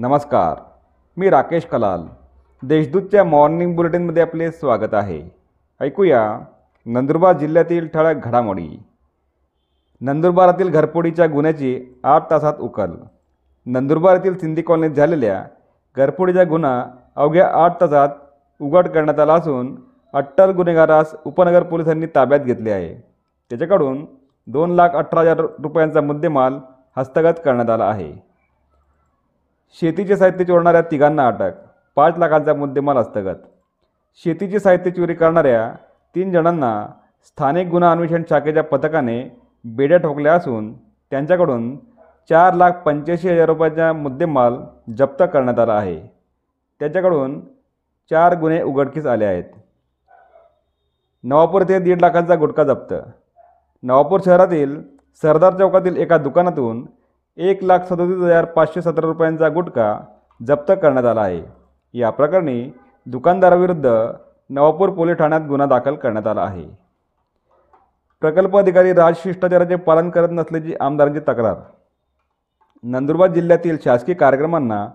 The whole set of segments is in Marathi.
नमस्कार मी राकेश कलाल. देशदूतच्या मॉर्निंग बुलेटिनमध्ये आपले स्वागत आहे. ऐकूया नंदुरबार जिल्ह्यातील ठळक घडामोडी. नंदुरबारातील घरफोडीच्या गुन्ह्याची आठ तासात उकल. नंदुरबार येथील सिंधी कॉलनीत झालेल्या घरफोडीचा गुन्हा अवघ्या आठ तासात उघड करण्यात आला असून अट्टल गुन्हेगारास उपनगर पोलिसांनी ताब्यात घेतले आहे. त्याच्याकडून दोन लाख अठरा हजार रुपयांचा मुद्देमाल हस्तगत करण्यात आला आहे. शेतीचे साहित्य चोरणाऱ्या तिघांना अटक पाच लाखांचा मुद्देमाल हस्तगत शेतीचे साहित्य चोरी करणाऱ्या तीन जणांना स्थानिक गुन्हा अन्वेषण शाखेच्या पथकाने बेड्या ठोकल्या असून त्यांच्याकडून चार लाख पंच्याऐंशी हजार रुपयाचा मुद्देमाल जप्त करण्यात आला आहे. त्याच्याकडून चार गुन्हे उघडकीस आले आहेत. नवापूर येथे दीड लाखांचा गुटखा जप्त. नवापूर शहरातील सरदार चौकातील एका दुकानातून एक लाख सदोतीस हजार पाचशे सतरा रुपयांचा गुटखा जप्त करण्यात आला आहे. या प्रकरणी दुकानदाराविरुद्ध नवापूर पोलीस ठाण्यात गुन्हा दाखल करण्यात आला आहे. प्रकल्प अधिकारी राज शिष्टाचाराचे पालन करत नसल्याची आमदारांची तक्रार. नंदुरबार जिल्ह्यातील शासकीय कार्यक्रमांना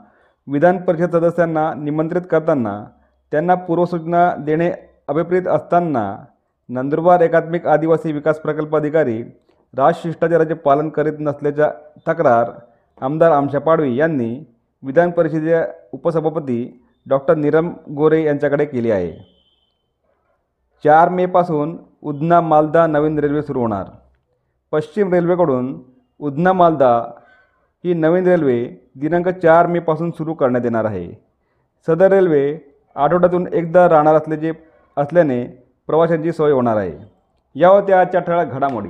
विधान परिषद सदस्यांना निमंत्रित करताना त्यांना पूर्वसूचना देणे अभिप्रेत असताना नंदुरबार एकात्मिक आदिवासी विकास प्रकल्प अधिकारी राज शिष्टाचाराचे पालन करीत नसल्याच्या तक्रार आमदार आमशा पाडवी यांनी विधान परिषदेच्या उपसभापती डॉक्टर नीरम गोरे यांच्याकडे केली आहे. चार मेपासून उधना मालदा नवीन रेल्वे सुरू होणार. पश्चिम रेल्वेकडून उधना मालदा ही नवीन रेल्वे दिनांक चार मेपासून सुरू करण्यात येणार आहे. सदर रेल्वे आठवड्यातून एकदा राहणार असल्याचे असल्याने प्रवाशांची सोय होणार आहे. या होत्या आजच्या ठळक घडामोडी.